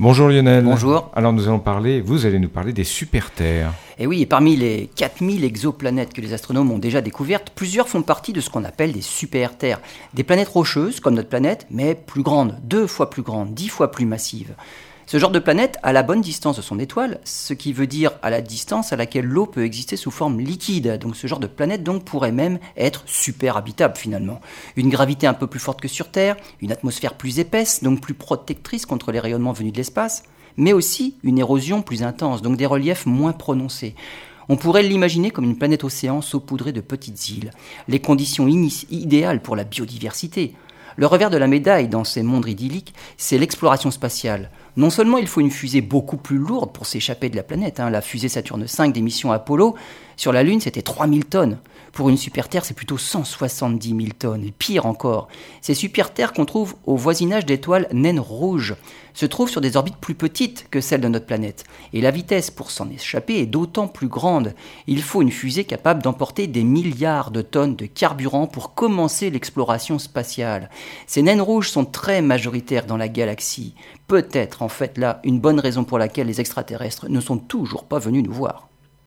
Bonjour Lionel. Bonjour. Alors nous allons parler, vous allez nous parler des super-terres. Et oui, et parmi les 4000 exoplanètes que les astronomes ont déjà découvertes, plusieurs font partie de ce qu'on appelle des super-terres. Des planètes rocheuses, comme notre planète, mais plus grandes, deux fois plus grandes, dix fois plus massives. Ce genre de planète a la bonne distance de son étoile, ce qui veut dire à la distance à laquelle l'eau peut exister sous forme liquide. Donc ce genre de planète pourrait même être super habitable finalement. Une gravité un peu plus forte que sur Terre, une atmosphère plus épaisse, donc plus protectrice contre les rayonnements venus de l'espace, mais aussi une érosion plus intense, donc des reliefs moins prononcés. On pourrait l'imaginer comme une planète océan saupoudrée de petites îles, les conditions idéales pour la biodiversité. Le revers de la médaille dans ces mondes idylliques, c'est l'exploration spatiale. Non seulement il faut une fusée beaucoup plus lourde pour s'échapper de la planète, hein, la fusée Saturne V des missions Apollo, sur la Lune c'était 3000 tonnes. Pour une super-Terre, c'est plutôt 170 000 tonnes. Et pire encore, ces super-Terres qu'on trouve au voisinage d'étoiles naines rouges se trouvent sur des orbites plus petites que celles de notre planète. Et la vitesse pour s'en échapper est d'autant plus grande. Il faut une fusée capable d'emporter des milliards de tonnes de carburant pour commencer l'exploration spatiale. Ces naines rouges sont très majoritaires dans la galaxie. Peut-être en fait là une bonne raison pour laquelle les extraterrestres ne sont toujours pas venus nous voir.